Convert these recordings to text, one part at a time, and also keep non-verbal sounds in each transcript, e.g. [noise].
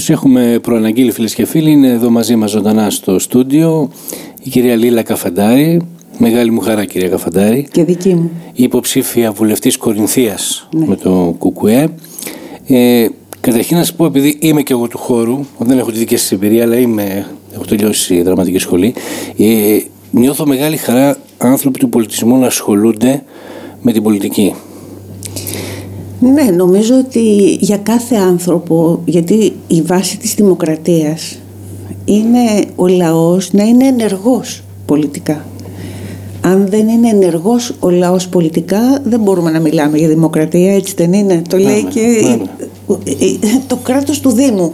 Όπως έχουμε προαναγγείλει φίλες και φίλοι, είναι εδώ μαζί μας ζωντανά στο στούντιο η κυρία Λίλα Καφαντάρη. Μεγάλη μου χαρά κυρία Καφαντάρη. Και δική μου. Η υποψήφια βουλευτής Κορινθίας ναι. με το ΚΚΕ. Ε, καταρχήν να σας πω, επειδή είμαι και εγώ του χώρου, δεν έχω τη δική σας εμπειρία, αλλά είμαι, έχω τελειώσει η δραματική σχολή, ε, νιώθω μεγάλη χαρά άνθρωποι του πολιτισμού να ασχολούνται με την πολιτική. Ναι, νομίζω ότι για κάθε άνθρωπο, γιατί η βάση της δημοκρατίας είναι ο λαός να είναι ενεργός πολιτικά. Αν δεν είναι ενεργός ο λαός πολιτικά δεν μπορούμε να μιλάμε για δημοκρατία, έτσι δεν είναι. Το λέει και το κράτος του Δήμου.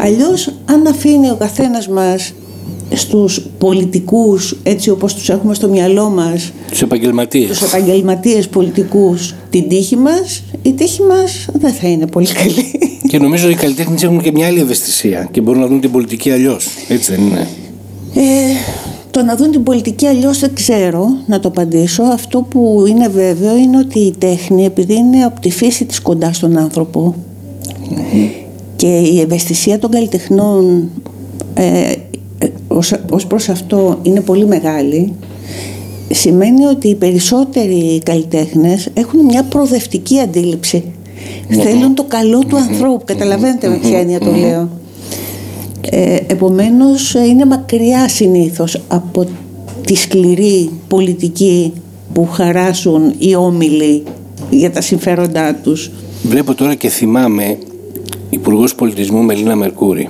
Αλλιώς αν αφήνει ο καθένας μας στους πολιτικούς έτσι όπως τους έχουμε στο μυαλό μας τους επαγγελματίες. τους επαγγελματίες πολιτικούς την τύχη μας η τύχη μας δεν θα είναι πολύ καλή. Και νομίζω ότι οι καλλιτέχνες έχουν και μια άλλη ευαισθησία και μπορούν να δουν την πολιτική αλλιώς. Έτσι δεν είναι; Ε, το να δουν την πολιτική αλλιώς δεν ξέρω να το απαντήσω. Αυτό που είναι βέβαιο είναι ότι η τέχνη επειδή είναι από τη φύση της κοντά στον άνθρωπο και η ευαισθησία των καλλιτεχνών ε, ως, ως προς αυτό είναι πολύ μεγάλη σημαίνει ότι οι περισσότεροι καλλιτέχνες έχουν μια προοδευτική αντίληψη. Θέλουν το καλό του ανθρώπου. Καταλαβαίνετε με ποια έννοια το λέω. Ε, επομένως είναι μακριά συνήθως από τη σκληρή πολιτική που χαράσουν οι όμιλοι για τα συμφέροντά τους. Βλέπω τώρα και θυμάμαι Υπουργός Πολιτισμού Μελίνα Μερκούρη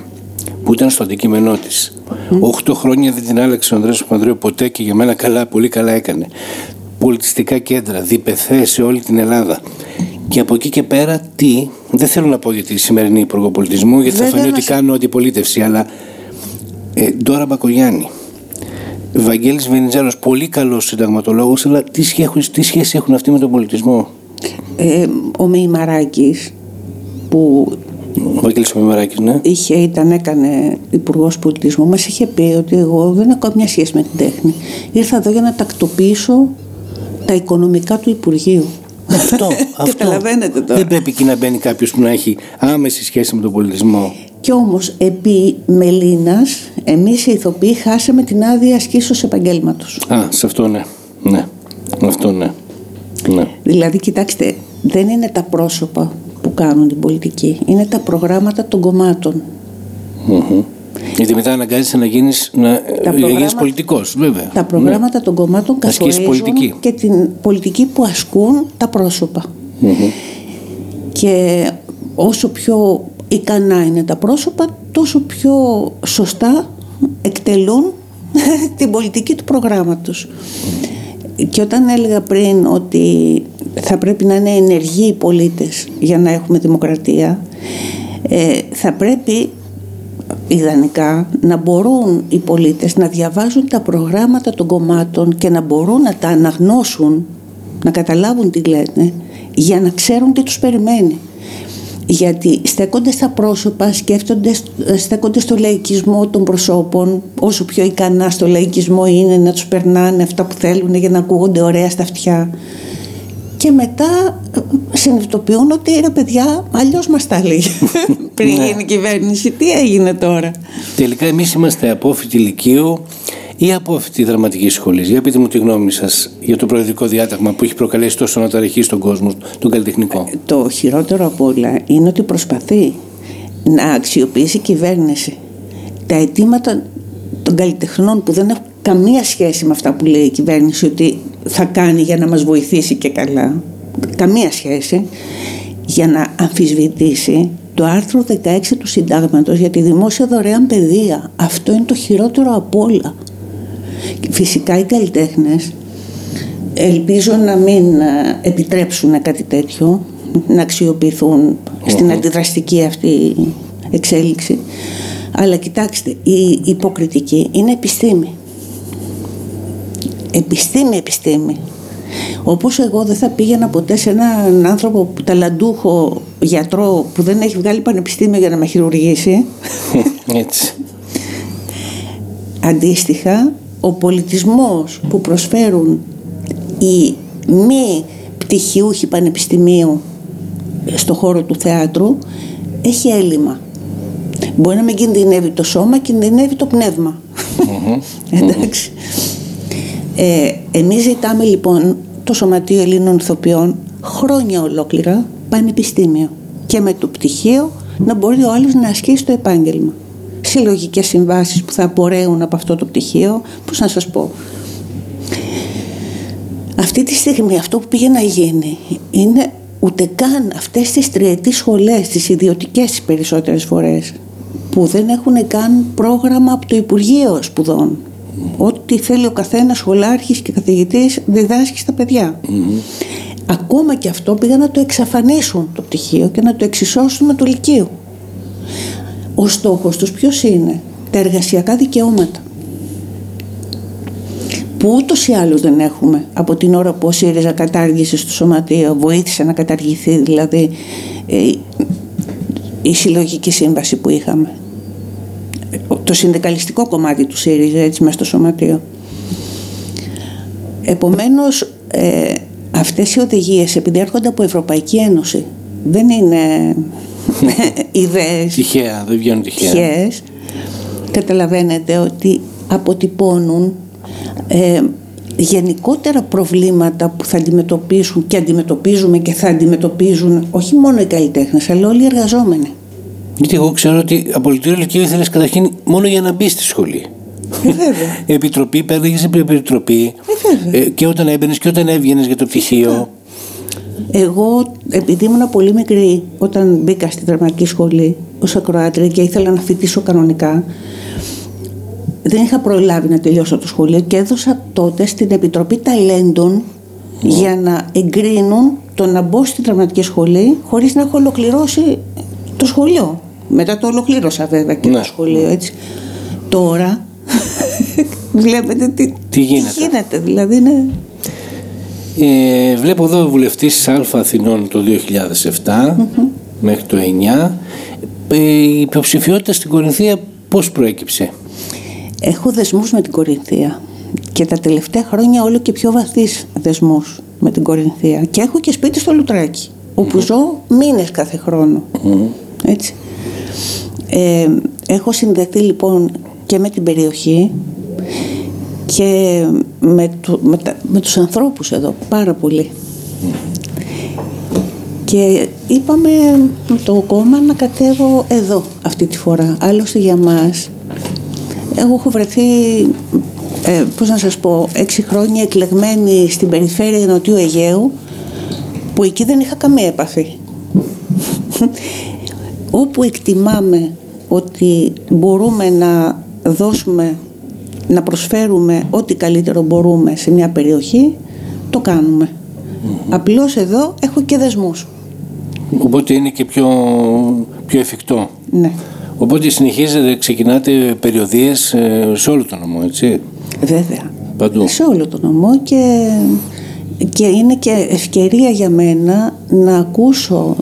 που ήταν στο αντικείμενό της. Οχτώ χρόνια δεν την άλλαξε ο Ανδρέας Παπανδρέου ποτέ και για μένα καλά, πολύ καλά έκανε. Πολιτιστικά κέντρα, διπεθέ σε όλη την Ελλάδα. Και από εκεί και πέρα τι, δεν θέλω να πω για τη σημερινή Υπουργό Πολιτισμού, γιατί θα φανεί ότι κάνω αντιπολίτευση, αλλά ε, Ντόρα Μπακογιάννη, Βαγγέλης Βενιζέλος, πολύ καλός συνταγματολόγος, αλλά τι σχέση, τι σχέση έχουν αυτοί με τον πολιτισμό; Ε, ο Μεϊμαράκης που ο Βαγγέλης Μημεράκης, ναι. Είχε, ήταν, έκανε υπουργός πολιτισμού. Μας είχε πει ότι εγώ δεν έχω καμιά σχέση με την τέχνη. Ήρθα εδώ για να τακτοποιήσω τα οικονομικά του Υπουργείου. Αυτό, [laughs] αυτό. Καταλαβαίνετε τώρα. Δεν πρέπει εκεί να μπαίνει κάποιος που να έχει άμεση σχέση με τον πολιτισμό. Κι όμως, επί Μελίνας, εμείς οι ηθοποιοί χάσαμε την άδεια ασκήσεως επαγγέλματος. Α, σε αυτό ναι. Ναι. Αυτό ναι. ναι. Δηλαδή, κοιτάξτε, δεν είναι τα πρόσωπα που κάνουν την πολιτική. Είναι τα προγράμματα των κομμάτων. Mm-hmm. Γιατί μετά αναγκάζεσαι να γίνεις, να γίνεις πολιτικός, βέβαια. Τα προγράμματα ναι. των κομμάτων καθορίζουν πολιτική. και την πολιτική που ασκούν τα πρόσωπα. Mm-hmm. Και όσο πιο ικανά είναι τα πρόσωπα, τόσο πιο σωστά εκτελούν [laughs] την πολιτική του προγράμματος. Και όταν έλεγα πριν ότι θα πρέπει να είναι ενεργοί οι πολίτες για να έχουμε δημοκρατία, ε, θα πρέπει ιδανικά να μπορούν οι πολίτες να διαβάζουν τα προγράμματα των κομμάτων και να μπορούν να τα αναγνώσουν, να καταλάβουν τι λένε, για να ξέρουν τι τους περιμένει. Γιατί στέκονται στα πρόσωπα, σκέφτονται, στέκονται στο λαϊκισμό των προσώπων, όσο πιο ικανά στο λαϊκισμό είναι να τους περνάνε αυτά που θέλουν για να ακούγονται ωραία στα αυτιά. Και μετά ε, συνειδητοποιούν ότι ρε παιδιά, αλλιώς μας τα λέει [laughs] πριν ναι. γίνει η κυβέρνηση. Τι έγινε τώρα; Τελικά εμείς είμαστε απόφοιτοι ηλικίου ή από αυτή τη δραματικής σχολής. Για πείτε μου τη γνώμη σας για το προεδρικό διάταγμα που έχει προκαλέσει τόσο αναταραχή στον κόσμο, τον καλλιτεχνικό. Ε, το χειρότερο από όλα είναι ότι προσπαθεί να αξιοποιήσει η κυβέρνηση τα αιτήματα των καλλιτεχνών που δεν έχουν καμία σχέση με αυτά που λέει η κυβέρνηση ότι θα κάνει για να μας βοηθήσει και καλά. Καμία σχέση για να αμφισβητήσει το άρθρο 16 του συντάγματος για τη δημόσια δωρεάν παιδεία. Αυτό είναι το χειρότερο από όλα. Φυσικά οι καλλιτέχνες ελπίζω να μην ε, επιτρέψουν κάτι τέτοιο, να αξιοποιηθούν στην αντιδραστική αυτή εξέλιξη. Αλλά κοιτάξτε, η υποκριτική είναι επιστήμη. Επιστήμη, επιστήμη. Όπως εγώ δεν θα πήγαινα ποτέ σε έναν άνθρωπο ταλαντούχο γιατρό που δεν έχει βγάλει πανεπιστήμιο για να με χειρουργήσει. [laughs] Έτσι. Αντίστοιχα, ο πολιτισμός που προσφέρουν οι μη πτυχιούχοι πανεπιστημίου στο χώρο του θεάτρου έχει έλλειμμα. Μπορεί να μην κινδυνεύει το σώμα, κινδυνεύει το πνευμα [laughs] Εντάξει. Ε, εμείς ζητάμε λοιπόν το Σωματείο Ελλήνων Ηθοποιών χρόνια ολόκληρα πανεπιστήμιο και με το πτυχίο να μπορεί ο άλλος να ασκήσει το επάγγελμα. Συλλογικές συμβάσεις που θα απορρέουν από αυτό το πτυχίο, πώς να σας πω. Αυτή τη στιγμή αυτό που πήγε να γίνει είναι ούτε καν αυτές τις τριετής σχολές, τις ιδιωτικές τις περισσότερες φορές, που δεν έχουν καν πρόγραμμα από το Υπουργείο Σπουδών. Ό,τι θέλει ο καθένας σχολάρχης και καθηγητής διδάσκει στα παιδιά. Ακόμα και αυτό πήγαν να το εξαφανίσουν το πτυχίο και να το εξισώσουν με το Λυκείο. Ο στόχος τους ποιος είναι, τα εργασιακά δικαιώματα που ούτως ή άλλως δεν έχουμε από την ώρα που ο ΣΥΡΙΖΑ κατάργησε στο Σωματείο, βοήθησε να καταργηθεί δηλαδή ε, η συλλογική σύμβαση που είχαμε. Το συνδικαλιστικό κομμάτι του ΣΥΡΙΖΑ έτσι μέσα στο Σωματείο. Επομένως ε, αυτές οι οδηγίες επειδή έρχονται από Ευρωπαϊκή Ένωση δεν είναι [laughs] ιδέες τυχαία, δεν βγαίνουν τυχαία. Τυχαίες, καταλαβαίνετε ότι αποτυπώνουν ε, γενικότερα προβλήματα που θα αντιμετωπίσουν και αντιμετωπίζουμε και θα αντιμετωπίζουν όχι μόνο οι καλλιτέχνες αλλά όλοι οι εργαζόμενοι. Γιατί εγώ ξέρω ότι απολυτήριο Λυκείου ήθελες καταρχήν μόνο για να μπεις στη σχολή. Ε, επιτροπή, πέραγε σε επιτροπή. Ε, ε, και όταν έμπαινες και όταν έβγαινες για το πτυχίο. Εγώ, επειδή ήμουν πολύ μικρή, όταν μπήκα στη δραματική σχολή ως ακροάτρια και ήθελα να φοιτήσω κανονικά, δεν είχα προλάβει να τελειώσω το σχολείο και έδωσα τότε στην Επιτροπή Ταλέντων για να εγκρίνουν το να μπω στη δραματική σχολή χωρίς να έχω ολοκληρώσει το σχολείο. Μετά το ολοκλήρωσα βέβαια και το ναι. σχολείο έτσι. Τώρα [laughs] βλέπετε τι, τι γίνεται. Τι γίνεται δηλαδή ναι. Ε, βλέπω εδώ βουλευτής Α Αθηνών το 2007 μέχρι το 2009. Ε, η υποψηφιότητα στην Κορινθία πώς προέκυψε; Έχω δεσμούς με την Κορινθία και τα τελευταία χρόνια όλο και πιο βαθύς δεσμούς με την Κορινθία και έχω και σπίτι στο Λουτράκι όπου ζω μήνες κάθε χρόνο έτσι ε, έχω συνδεθεί λοιπόν και με την περιοχή και με, του, με, τα, με τους ανθρώπους εδώ πάρα πολύ και είπαμε με το κόμμα να κατέβω εδώ αυτή τη φορά άλλωστε για μας εγώ έχω βρεθεί, ε, πώς να σας πω, έξι χρόνια εκλεγμένη στην περιφέρεια Νοτιού Αιγαίου που εκεί δεν είχα καμία επαφή. Όπου εκτιμάμε ότι μπορούμε να δώσουμε, να προσφέρουμε ό,τι καλύτερο μπορούμε σε μια περιοχή, το κάνουμε. Απλώς εδώ έχω και δεσμούς. Οπότε είναι και πιο, πιο εφικτό. Ναι. Οπότε συνεχίζετε, ξεκινάτε περιοδίες ε, σε όλο το νομό, έτσι; Βέβαια. Παντού. Σε όλο το νομό και, και είναι και ευκαιρία για μένα να ακούσω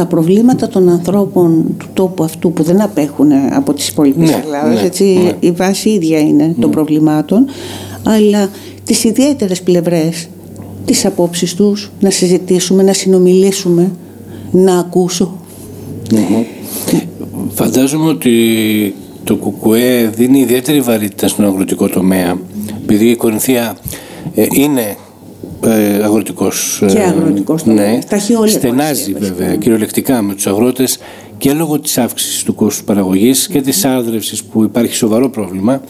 τα προβλήματα των ανθρώπων του τόπου αυτού που δεν απέχουν από τις υπόλοιπες ναι, Ελλάδες, ναι, έτσι, ναι. η βάση ίδια είναι των προβλημάτων, αλλά τις ιδιαίτερες πλευρές, τις απόψεις τους, να συζητήσουμε, να συνομιλήσουμε, να ακούσω. Φαντάζομαι ότι το ΚΚΕ δίνει ιδιαίτερη βαρύτητα στον αγροτικό τομέα επειδή η Κορινθία ε, είναι ε, αγροτικός και αγροτικός ναι, στενάζει βέβαια κυριολεκτικά με τους αγρότες και λόγω της αύξησης του κόστου παραγωγής και της άρδρευσης που υπάρχει σοβαρό πρόβλημα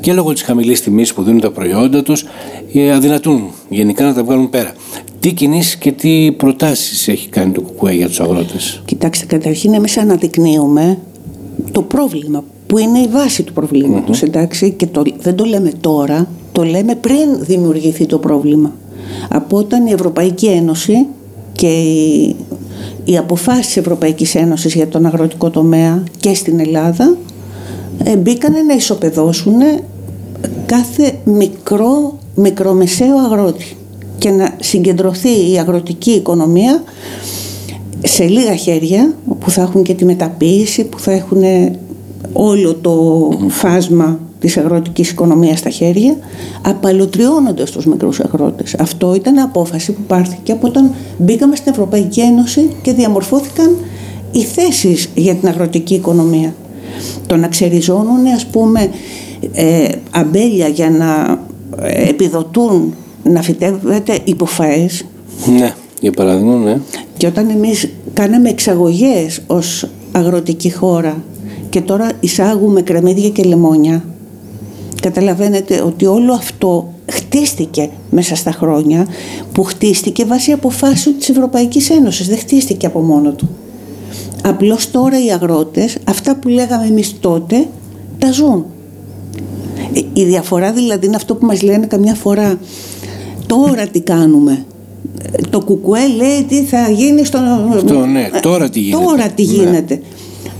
και λόγω της χαμηλής τιμής που δίνουν τα προϊόντα τους ε, αδυνατούν γενικά να τα βγάλουν πέρα. Τι κινήσεις και τι προτάσεις έχει κάνει το ΚΚΕ για τους αγρότες; Κοιτάξτε, καταρχήν εμείς αναδεικνύουμε το πρόβλημα που είναι η βάση του προβλήματος, εντάξει, και το, δεν το λέμε τώρα, το λέμε πριν δημιουργηθεί το πρόβλημα. Από όταν η Ευρωπαϊκή Ένωση και οι, οι αποφάσεις της Ευρωπαϊκής Ένωσης για τον αγροτικό τομέα και στην Ελλάδα ε, μπήκανε να ισοπεδώσουν κάθε μικρό, μικρομεσαίο αγρότη και να συγκεντρωθεί η αγροτική οικονομία σε λίγα χέρια που θα έχουν και τη μεταποίηση, που θα έχουν όλο το φάσμα της αγροτικής οικονομίας στα χέρια, απαλωτριώνοντας τους μικρούς αγρότες. Αυτό ήταν απόφαση που πάρθηκε από όταν μπήκαμε στην Ευρωπαϊκή Ένωση και διαμορφώθηκαν οι θέσεις για την αγροτική οικονομία. Το να ξεριζώνουν ας πούμε ε, αμπέλια για να ε, επιδοτούν να φυτεύεται υποφαές. Ναι, για παράδειγμα, ναι. Και όταν εμείς κάναμε εξαγωγές ως αγροτική χώρα και τώρα εισάγουμε κρεμμύδια και λεμόνια, καταλαβαίνετε ότι όλο αυτό χτίστηκε μέσα στα χρόνια που χτίστηκε βάσει αποφάσεων της Ευρωπαϊκής Ένωσης, δεν χτίστηκε από μόνο του. Απλώς τώρα οι αγρότες, αυτά που λέγαμε εμείς τότε, τα ζουν. Ε, η διαφορά δηλαδή είναι αυτό που μας λένε καμιά φορά τώρα τι κάνουμε; Ε, το κουκουέ λέει τι θα γίνει στο... Αυτό, ναι. Τώρα τι γίνεται. Τώρα τι ναι. γίνεται.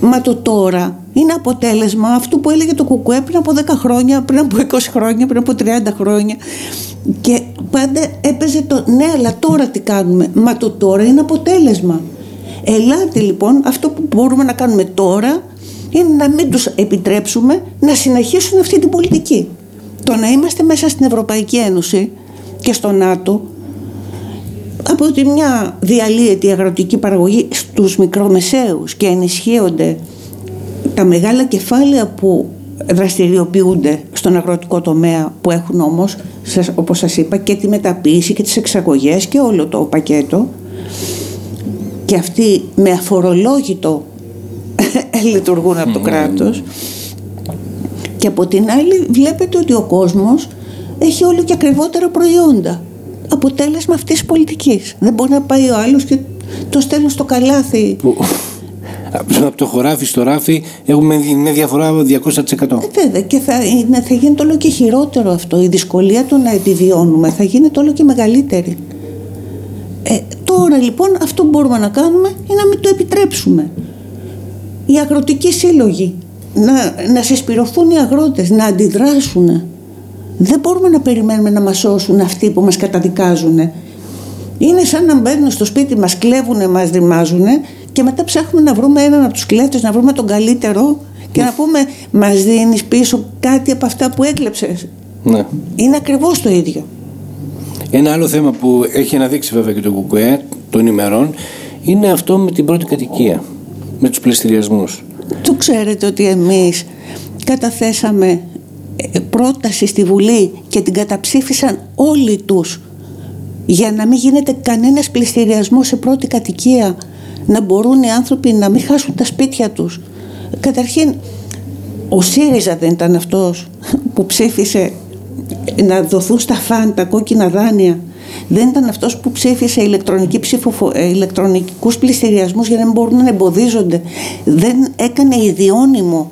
Μα το τώρα είναι αποτέλεσμα αυτού που έλεγε το κουκουέ πριν από 10 χρόνια, πριν από 20 χρόνια, πριν από 30 χρόνια. Και πάντα έπαιζε το ναι, αλλά τώρα τι κάνουμε. Μα το τώρα είναι αποτέλεσμα. Ελάτε λοιπόν, αυτό που μπορούμε να κάνουμε τώρα είναι να μην τους επιτρέψουμε να συνεχίσουν αυτή την πολιτική. Το να είμαστε μέσα στην Ευρωπαϊκή Ένωση και στο ΝΑΤΟ από τη μια διαλύεται η αγροτική παραγωγή στους μικρομεσαίους και ενισχύονται τα μεγάλα κεφάλαια που δραστηριοποιούνται στον αγροτικό τομέα που έχουν όμως όπως σας είπα και τη μεταποίηση και τις εξαγωγές και όλο το πακέτο και αυτοί με αφορολόγητο [laughs] λειτουργούν από το κράτος. Και από την άλλη βλέπετε ότι ο κόσμος έχει όλο και ακριβότερα προϊόντα. Αποτέλεσμα αυτής της πολιτικής. Δεν μπορεί να πάει ο άλλος και το στέλνει στο καλάθι από το χωράφι στο ράφι έχουμε μια διαφορά 200%. Ε, βέβαια και θα, είναι, θα γίνεται όλο και χειρότερο αυτό. Η δυσκολία του να επιβιώνουμε θα γίνεται όλο και μεγαλύτερη. Ε, τώρα λοιπόν αυτό που μπορούμε να κάνουμε είναι να μην το επιτρέψουμε. Οι αγροτικοί σύλλογοι, να, να συσπηρωθούν οι αγρότες, να αντιδράσουν. Δεν μπορούμε να περιμένουμε να μας σώσουν αυτοί που μας καταδικάζουν. Είναι σαν να μπαίνουν στο σπίτι μας, κλέβουν, μας ρημάζουν και μετά ψάχνουμε να βρούμε έναν από τους κλέφτες, να βρούμε τον καλύτερο και να πούμε μας δίνεις πίσω κάτι από αυτά που έκλεψες. Ναι. Είναι ακριβώς το ίδιο. Ένα άλλο θέμα που έχει αναδείξει βέβαια και το ΚΚΕ των ημερών είναι αυτό με την πρώτη κατοικία, με τους πληστηριασμούς. Το ξέρετε ότι εμείς καταθέσαμε ε, πρόταση στη Βουλή και την καταψήφισαν όλοι τους για να μην γίνεται κανένας πληστηριασμός σε πρώτη κατοικία να μπορούν οι άνθρωποι να μην χάσουν τα σπίτια τους. Καταρχήν, ο ΣΥΡΙΖΑ δεν ήταν αυτός που ψήφισε να δοθούν στα φαν τα κόκκινα δάνεια. Δεν ήταν αυτός που ψήφισε ηλεκτρονική ψηφοφο... Ε, ηλεκτρονικούς πληστηριασμούς για να μην μπορούν να εμποδίζονται. Δεν έκανε ιδιώνυμο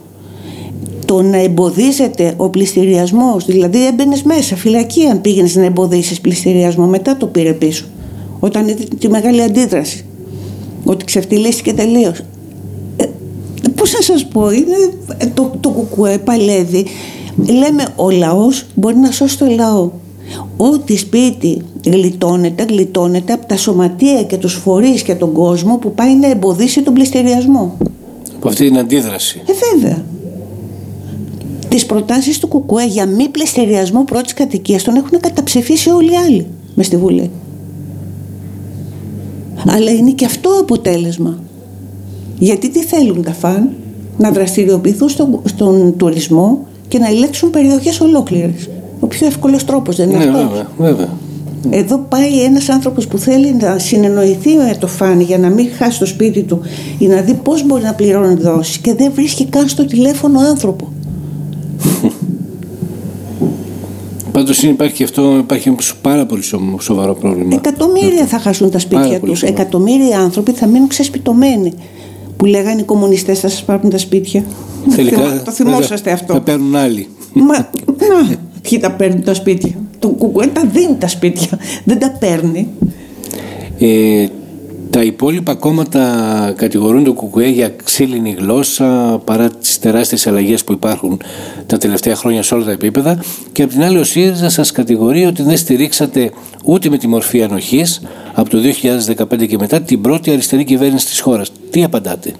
το να εμποδίζεται ο πληστηριασμός. Δηλαδή έμπαινες μέσα, φυλακή αν πήγαινες να εμποδίσεις πληστηριασμό. Μετά το πήρε πίσω. Όταν είδε τη μεγάλη αντίδραση ότι ξεφτυλίστηκε τελείως. Ε, πώς να σας πω, είναι το, το κουκουέ παλεύει. Λέμε ο λαός μπορεί να σώσει το λαό. Ό,τι σπίτι γλιτώνεται, γλιτώνεται από τα σωματεία και τους φορείς και τον κόσμο που πάει να εμποδίσει τον πληστηριασμό. Από αυτή την αντίδραση. Ε, βέβαια. Τις προτάσεις του Κουκουέ για μη πληστηριασμό πρώτης κατοικίας τον έχουν καταψηφίσει όλοι οι άλλοι με στη Βουλή αλλά είναι και αυτό αποτέλεσμα. Γιατί τι θέλουν τα φαν, να δραστηριοποιηθούν στον, στον τουρισμό και να ελέγξουν περιοχές ολόκληρες. Ο πιο εύκολος τρόπος δεν είναι ναι, αυτός. Βέβαια, βέβαια. Εδώ πάει ένας άνθρωπος που θέλει να συνεννοηθεί με το φαν για να μην χάσει το σπίτι του ή να δει πώς μπορεί να πληρώνει δόσεις και δεν βρίσκει καν στο τηλέφωνο άνθρωπο. [laughs] Πάντως υπάρχει αυτό, υπάρχει πάρα πολύ σοβαρό πρόβλημα. Εκατομμύρια θα χάσουν τα σπίτια τους. Εκατομμύρια άνθρωποι θα μείνουν ξεσπιτωμένοι. Που λέγανε οι κομμουνιστές θα σας πάρουν τα σπίτια. Τελικά. το θυμόσαστε αυτό. Θα παίρνουν άλλοι. Μα, να, ποιοι τα παίρνουν τα σπίτια; Το κουκουέ τα δίνει τα σπίτια. Δεν τα παίρνει. Ε, τα υπόλοιπα κόμματα κατηγορούν το ΚΚΕ για ξύλινη γλώσσα παρά τις τεράστιες αλλαγές που υπάρχουν τα τελευταία χρόνια σε όλα τα επίπεδα και από την άλλη ο ΣΥΡΙΖΑ σας κατηγορεί ότι δεν στηρίξατε ούτε με τη μορφή ανοχής από το 2015 και μετά την πρώτη αριστερή κυβέρνηση της χώρας. Τι απαντάτε;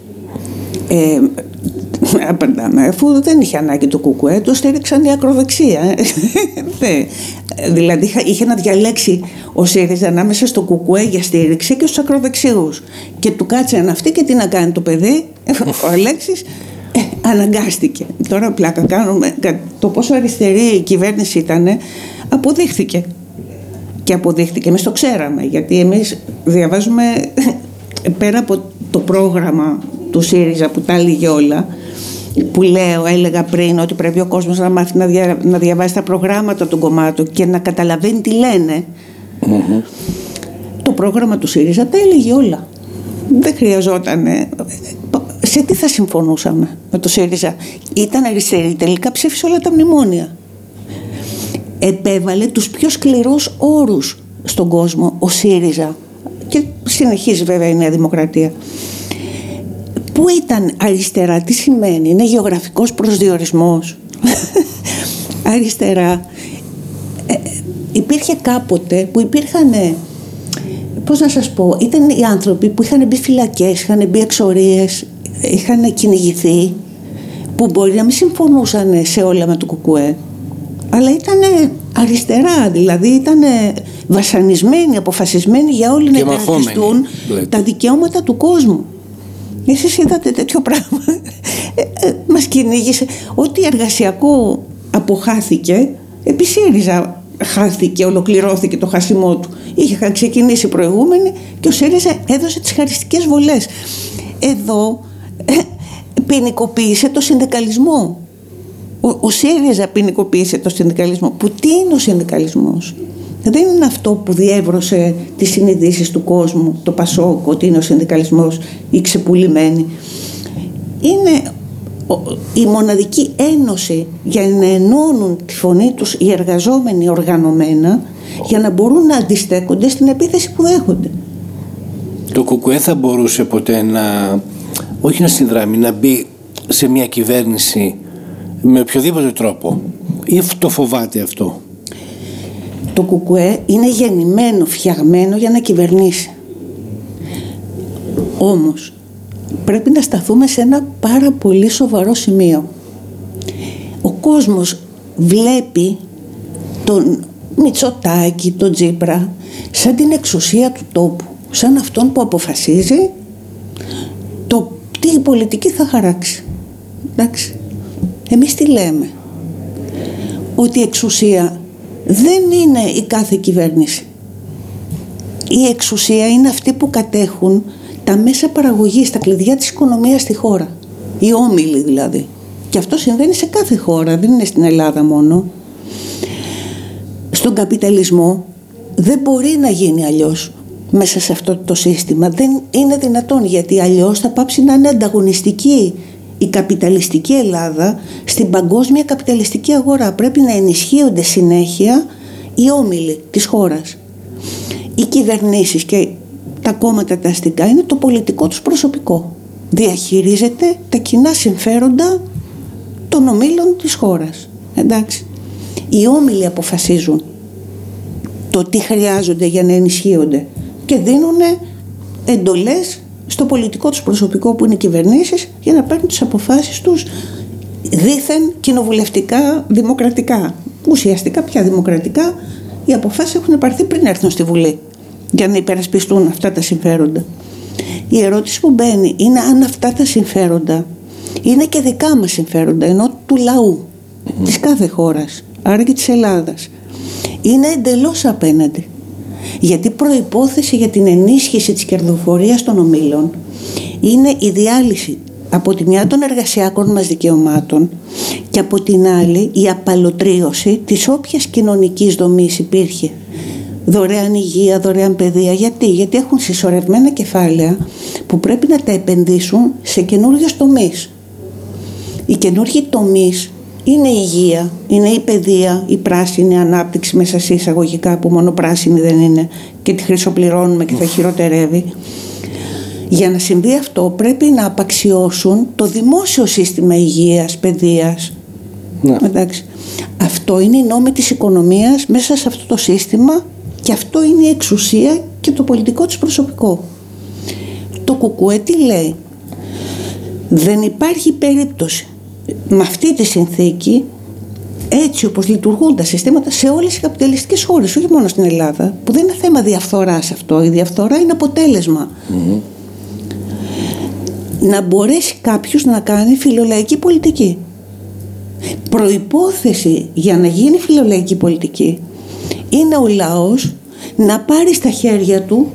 Ε, απαντάμε, αφού δεν είχε ανάγκη το κουκουέ, το στήριξαν η ακροδεξία. [laughs] ναι. Δηλαδή είχε να διαλέξει ο ΣΥΡΙΖΑ ανάμεσα στο κουκουέ για στήριξη και στους ακροδεξιούς. Και του κάτσαν αυτοί και τι να κάνει το παιδί, ο Αλέξης, ε, αναγκάστηκε. Τώρα πλάκα κάνουμε. Το πόσο αριστερή η κυβέρνηση ήταν, αποδείχθηκε. Και αποδείχθηκε. Εμείς το ξέραμε. Γιατί εμείς διαβάζουμε πέρα από το πρόγραμμα του ΣΥΡΙΖΑ που τα έλεγε όλα, που λέω, έλεγα πριν ότι πρέπει ο κόσμος να μάθει να, δια, να διαβάσει τα προγράμματα των κομμάτων και να καταλαβαίνει τι λενε Το πρόγραμμα του ΣΥΡΙΖΑ τα έλεγε όλα. Δεν χρειαζόταν. Σε τι θα συμφωνούσαμε με το ΣΥΡΙΖΑ; Ήταν αριστερή, τελικά ψήφισε όλα τα μνημόνια. Επέβαλε τους πιο σκληρούς όρους στον κόσμο ο ΣΥΡΙΖΑ και συνεχίζει βέβαια η Νέα Δημοκρατία. Πού ήταν αριστερά, τι σημαίνει, είναι γεωγραφικός προσδιορισμός. [laughs] αριστερά. Ε, υπήρχε κάποτε που υπήρχαν, πώς να σας πω, ήταν οι άνθρωποι που είχαν μπει φυλακές, είχαν μπει εξορίες, είχαν κυνηγηθεί, που μπορεί να μην συμφωνούσαν σε όλα με το κουκουέ, αλλά ήταν αριστερά, δηλαδή ήταν βασανισμένοι, αποφασισμένοι για όλοι να υπερασπιστούν τα δικαιώματα του κόσμου. Εσείς είδατε τέτοιο πράγμα. Ε, ε, μας κυνήγησε. Ό,τι εργασιακό αποχάθηκε, επί ΣΥΡΙΖΑ χάθηκε, ολοκληρώθηκε το χάσιμό του. Είχε ξεκινήσει προηγούμενη και ο ΣΥΡΙΖΑ έδωσε τις χαριστικές βολές. Εδώ ε, ποινικοποίησε το συνδικαλισμό. Ο, ο ΣΥΡΙΖΑ ποινικοποίησε το συνδικαλισμό. Που τι είναι ο συνδικαλισμός; Δεν είναι αυτό που διέβρωσε τις συνειδήσεις του κόσμου, το Πασόκ, ότι είναι ο συνδικαλισμός ή ξεπουλημένη. Είναι η μοναδική ένωση για να ενώνουν τη φωνή τους οι εργαζόμενοι οργανωμένα για να μπορούν να αντιστέκονται στην επίθεση που δέχονται. Το ΚΚΕ θα μπορούσε ποτέ να, όχι να συνδράμει, να μπει σε μια κυβέρνηση με οποιοδήποτε τρόπο; Ή το φοβάται αυτό; Το κουκουέ είναι γεννημένο, φτιαγμένο για να κυβερνήσει. Όμως πρέπει να σταθούμε σε ένα πάρα πολύ σοβαρό σημείο. Ο κόσμος βλέπει τον Μητσοτάκη, τον Τζίπρα σαν την εξουσία του τόπου, σαν αυτόν που αποφασίζει το τι η πολιτική θα χαράξει. Εντάξει. Εμείς τι λέμε; Ότι η εξουσία δεν είναι η κάθε κυβέρνηση. Η εξουσία είναι αυτοί που κατέχουν τα μέσα παραγωγής, τα κλειδιά της οικονομίας στη χώρα. Οι όμιλοι δηλαδή. Και αυτό συμβαίνει σε κάθε χώρα, δεν είναι στην Ελλάδα μόνο. Στον καπιταλισμό δεν μπορεί να γίνει αλλιώς μέσα σε αυτό το σύστημα. Δεν είναι δυνατόν γιατί αλλιώς θα πάψει να είναι ανταγωνιστική η καπιταλιστική Ελλάδα στην παγκόσμια καπιταλιστική αγορά. Πρέπει να ενισχύονται συνέχεια οι όμιλοι της χώρας. Οι κυβερνήσεις και τα κόμματα τα αστικά είναι το πολιτικό τους προσωπικό. Διαχειρίζεται τα κοινά συμφέροντα των ομίλων της χώρας. Εντάξει. Οι όμιλοι αποφασίζουν το τι χρειάζονται για να ενισχύονται και δίνουν εντολές στο πολιτικό τους προσωπικό που είναι κυβερνήσεις για να παίρνουν τις αποφάσεις τους δήθεν κοινοβουλευτικά δημοκρατικά. Ουσιαστικά πια δημοκρατικά οι αποφάσεις έχουν πάρθει πριν έρθουν στη Βουλή για να υπερασπιστούν αυτά τα συμφέροντα. Η ερώτηση που μπαίνει είναι αν αυτά τα συμφέροντα είναι και δικά μας συμφέροντα ενώ του λαού mm. της κάθε χώρας, άρα και της Ελλάδας. Είναι εντελώς απέναντι γιατί προϋπόθεση για την ενίσχυση της κερδοφορίας των ομίλων είναι η διάλυση από τη μια των εργασιακών μας δικαιωμάτων και από την άλλη η απαλωτρίωση της όποιας κοινωνικής δομής υπήρχε. Δωρεάν υγεία, δωρεάν παιδεία. Γιατί; Γιατί έχουν συσσωρευμένα κεφάλαια που πρέπει να τα επενδύσουν σε καινούργιες τομείς. Οι καινούργιοι τομείς είναι η υγεία, είναι η παιδεία, η πράσινη ανάπτυξη μέσα σε εισαγωγικά που μόνο πράσινη δεν είναι και τη χρυσοπληρώνουμε και θα χειροτερεύει. Για να συμβεί αυτό πρέπει να απαξιώσουν το δημόσιο σύστημα υγείας, παιδείας. Ναι. Εντάξει. Αυτό είναι η νόμη της οικονομίας μέσα σε αυτό το σύστημα και αυτό είναι η εξουσία και το πολιτικό της προσωπικό. Το κουκουέ τι λέει; Δεν υπάρχει περίπτωση με αυτή τη συνθήκη έτσι όπως λειτουργούν τα συστήματα σε όλες τις καπιταλιστικές χώρες, όχι μόνο στην Ελλάδα, που δεν είναι θέμα διαφθοράς αυτό. Η διαφθορά είναι αποτέλεσμα. να μπορέσει κάποιος να κάνει φιλολαϊκή πολιτική. Προϋπόθεση για να γίνει φιλολαϊκή πολιτική είναι ο λαός να πάρει στα χέρια του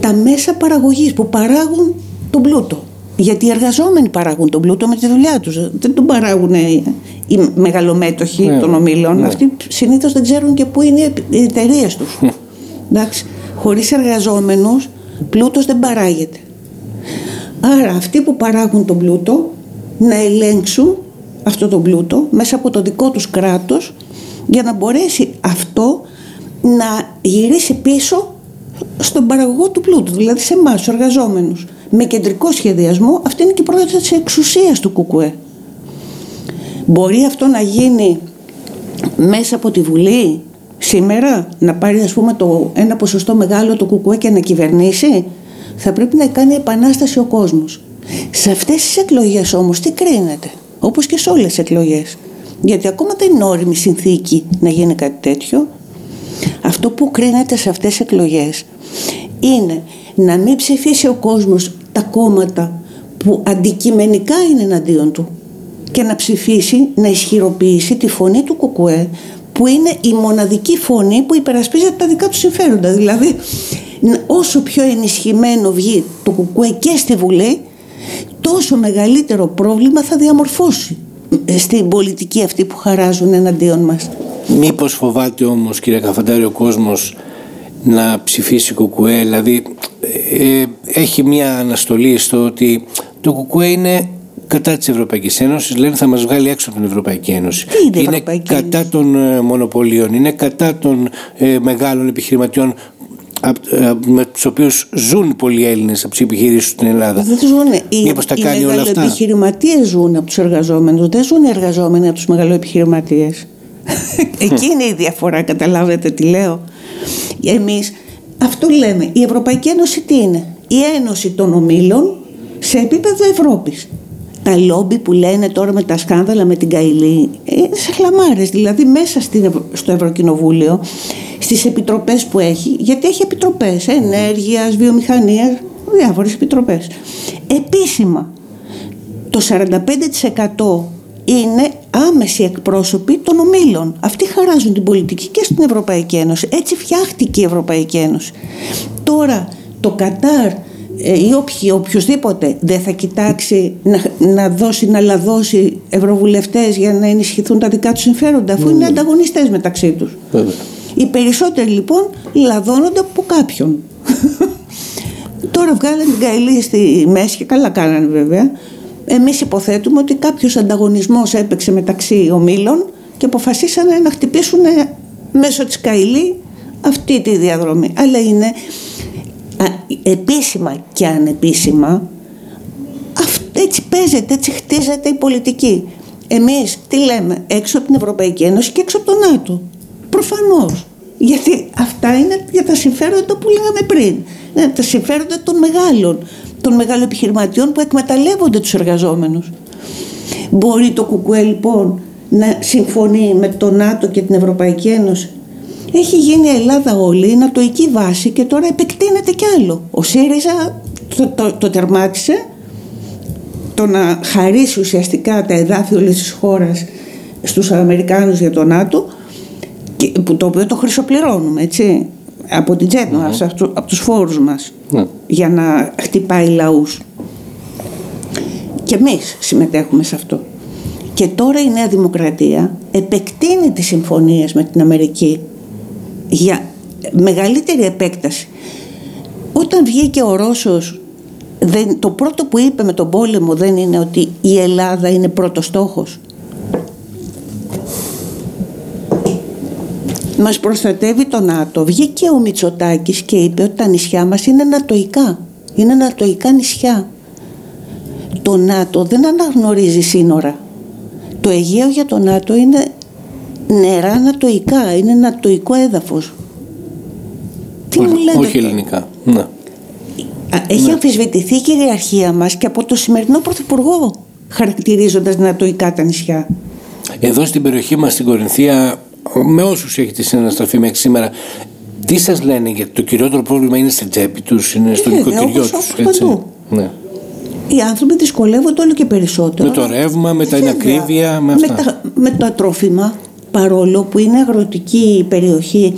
τα μέσα παραγωγής που παράγουν τον πλούτο. Γιατί οι εργαζόμενοι παράγουν τον πλούτο με τη δουλειά τους. Δεν τον παράγουν οι μεγαλομέτωχοι ναι, των ομίλων. Ναι. Αυτοί συνήθως δεν ξέρουν και πού είναι οι εταιρείες τους. Ναι. Εντάξει, χωρίς εργαζόμενους πλούτος δεν παράγεται. Άρα αυτοί που παράγουν τον πλούτο να ελέγξουν αυτό τον πλούτο μέσα από το δικό τους κράτος για να μπορέσει αυτό να γυρίσει πίσω στον παραγωγό του πλούτου, δηλαδή σε εμάς, τους εργαζόμενους. Με κεντρικό σχεδιασμό, αυτή είναι και η πρόταση της εξουσίας του ΚΚΕ. Μπορεί αυτό να γίνει μέσα από τη Βουλή σήμερα, να πάρει ας πούμε το ένα ποσοστό μεγάλο του ΚΚΕ και να κυβερνήσει. Θα πρέπει να κάνει επανάσταση ο κόσμος. Σε αυτές τις εκλογές όμως τι κρίνεται, όπως και σε όλες τις εκλογές. Γιατί ακόμα δεν είναι όριμη συνθήκη να γίνει κάτι τέτοιο. Αυτό που κρίνεται σε αυτές τις εκλογές είναι να μην ψηφίσει ο κόσμος τα κόμματα που αντικειμενικά είναι εναντίον του και να ψηφίσει, να ισχυροποιήσει τη φωνή του ΚΚΕ που είναι η μοναδική φωνή που υπερασπίζεται τα δικά του συμφέροντα. Δηλαδή όσο πιο ενισχυμένο βγει το ΚΚΕ και στη Βουλή τόσο μεγαλύτερο πρόβλημα θα διαμορφώσει στην πολιτική αυτή που χαράζουν εναντίον μας. Μήπως φοβάται όμως κύριε Καφαντάρη ο κόσμος να ψηφίσει κουκουέ, δηλαδή ε, έχει μια αναστολή στο ότι το κουκουέ είναι κατά της Ευρωπαϊκής Ένωσης, λένε θα μας βγάλει έξω από την Ευρωπαϊκή Ένωση. Τι είναι, είναι κατά των ε, μονοπωλίων, είναι κατά των ε, μεγάλων επιχειρηματιών ε, με τους οποίους ζουν πολλοί Έλληνες από τις επιχειρήσεις στην Ελλάδα. Δεν ζουν. Οι, Μήπως τα κάνει όλα αυτά; Οι επιχειρηματίες ζουν από τους εργαζόμενους. Δεν ζουν οι εργαζόμενοι από τους μεγαλοεπιχειρηματίες. Εκεί είναι η διαφορά, καταλάβετε τι λέω. Εμείς αυτό λέμε. Η Ευρωπαϊκή Ένωση τι είναι; Η ένωση των ομίλων σε επίπεδο Ευρώπης. Τα λόμπι που λένε τώρα με τα σκάνδαλα με την Καηλή είναι σε χλαμάρες. Δηλαδή μέσα στο Ευρωκοινοβούλιο στις επιτροπές που έχει, γιατί έχει επιτροπές ενέργειας, βιομηχανίας, διάφορες επιτροπές. Επίσημα, το 45% είναι άμεση εκπρόσωποι των ομίλων. Αυτοί χαράζουν την πολιτική και στην Ευρωπαϊκή Ένωση. Έτσι φτιάχτηκε η Ευρωπαϊκή Ένωση. Τώρα το Κατάρ ε, ή οποιο, οποιοδήποτε δεν θα κοιτάξει να, να δώσει, να λαδώσει ευρωβουλευτές για να ενισχυθούν τα δικά τους συμφέροντα αφού είναι ανταγωνιστές μεταξύ τους. Οι περισσότεροι λοιπόν λαδώνονται από κάποιον. [laughs] Τώρα βγάλανε την Καηλή στη μέση και καλά κάνανε βέβαια εμείς υποθέτουμε ότι κάποιος ανταγωνισμός έπαιξε μεταξύ ομίλων και αποφασίσανε να χτυπήσουν μέσω της Καηλή αυτή τη διαδρομή. Αλλά είναι επίσημα και ανεπίσημα έτσι παίζεται, έτσι χτίζεται η πολιτική. Εμείς τι λέμε, έξω από την Ευρωπαϊκή Ένωση και έξω από το ΝΑΤΟ. Προφανώς. Γιατί αυτά είναι για τα συμφέροντα που λέγαμε πριν. Είναι τα συμφέροντα των μεγάλων των μεγάλων επιχειρηματιών που εκμεταλλεύονται τους εργαζόμενους. Μπορεί το ΚΚΕ λοιπόν να συμφωνεί με το ΝΑΤΟ και την Ευρωπαϊκή Ένωση. Έχει γίνει η Ελλάδα όλη η νατοική βάση και τώρα επεκτείνεται κι άλλο. Ο ΣΥΡΙΖΑ το, το, το τερμάτισε το να χαρίσει ουσιαστικά τα εδάφη όλης της χώρας στους Αμερικάνους για το ΝΑΤΟ που το οποίο το χρυσοπληρώνουμε έτσι από την τσέπη μας, από τους φόρους μας ναι. για να χτυπάει λαούς. Και εμείς συμμετέχουμε σε αυτό. Και τώρα η Νέα Δημοκρατία επεκτείνει τις συμφωνίες με την Αμερική για μεγαλύτερη επέκταση. Όταν βγήκε ο Ρώσος, δεν, το πρώτο που είπε με τον πόλεμο δεν είναι ότι η Ελλάδα είναι πρώτος στόχος. Μας προστατεύει το ΝΑΤΟ. Βγήκε ο Μητσοτάκης και είπε ότι τα νησιά μας είναι νατοικά. Είναι νατοικά νησιά. Το ΝΑΤΟ δεν αναγνωρίζει σύνορα. Το Αιγαίο για το ΝΑΤΟ είναι νερά νατοικά, είναι νατοικό έδαφος. Τι μου λέτε; Όχι ελληνικά. Ναι. Έχει ναι. αμφισβητηθεί η κυριαρχία μας και από το σημερινό πρωθυπουργό χαρακτηρίζοντας νατοικά τα νησιά. Εδώ στην περιοχή μας στην Κορινθία με όσους έχετε συναναστραφεί μέχρι σήμερα, τι σας λένε, γιατί το κυριότερο πρόβλημα είναι στην τσέπη τους, είναι στο ε, νοικοκυριό τους. Έτσι. Ναι. οι άνθρωποι δυσκολεύονται όλο και περισσότερο. Με το ρεύμα, με την ακρίβεια, με αυτά. Με, τα, με το τρόφιμα, παρόλο που είναι αγροτική περιοχή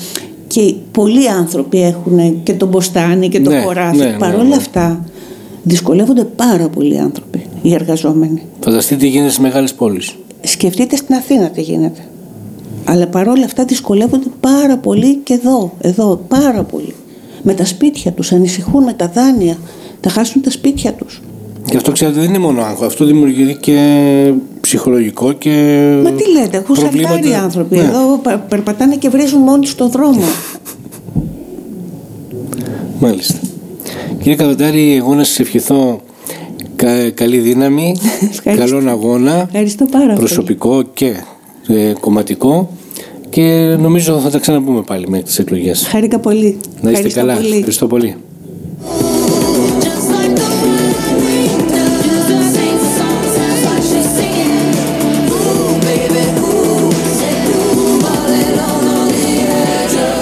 και πολλοί άνθρωποι έχουν και τον μποστάνι και το ναι, χωράφι. Ναι, ναι, παρόλα ναι. αυτά δυσκολεύονται πάρα πολλοί άνθρωποι, οι εργαζόμενοι. Φανταστείτε τι γίνεται στις μεγάλες πόλεις. Σκεφτείτε στην Αθήνα τι γίνεται. Αλλά παρόλα αυτά δυσκολεύονται πάρα πολύ και εδώ, εδώ, πάρα πολύ. Με τα σπίτια τους, ανησυχούν με τα δάνεια, θα χάσουν τα σπίτια τους. Και αυτό ξέρετε δεν είναι μόνο άγχος, αυτό δημιουργεί και ψυχολογικό και. Μα τι λέτε, έχουν σαρτάρει οι άνθρωποι. Ναι. Εδώ περπατάνε και βρίζουν μόνοι στον δρόμο. Μάλιστα. Κύριε Καβαντάρη, εγώ να σας ευχηθώ καλή δύναμη, [laughs] καλόν αγώνα. Ευχαριστώ πάρα προσωπικό και ε, κομματικό. Και νομίζω θα τα ξαναπούμε πάλι με τις εκλογές. Χάρηκα πολύ. Να είστε καλά. Ευχαριστώ πολύ.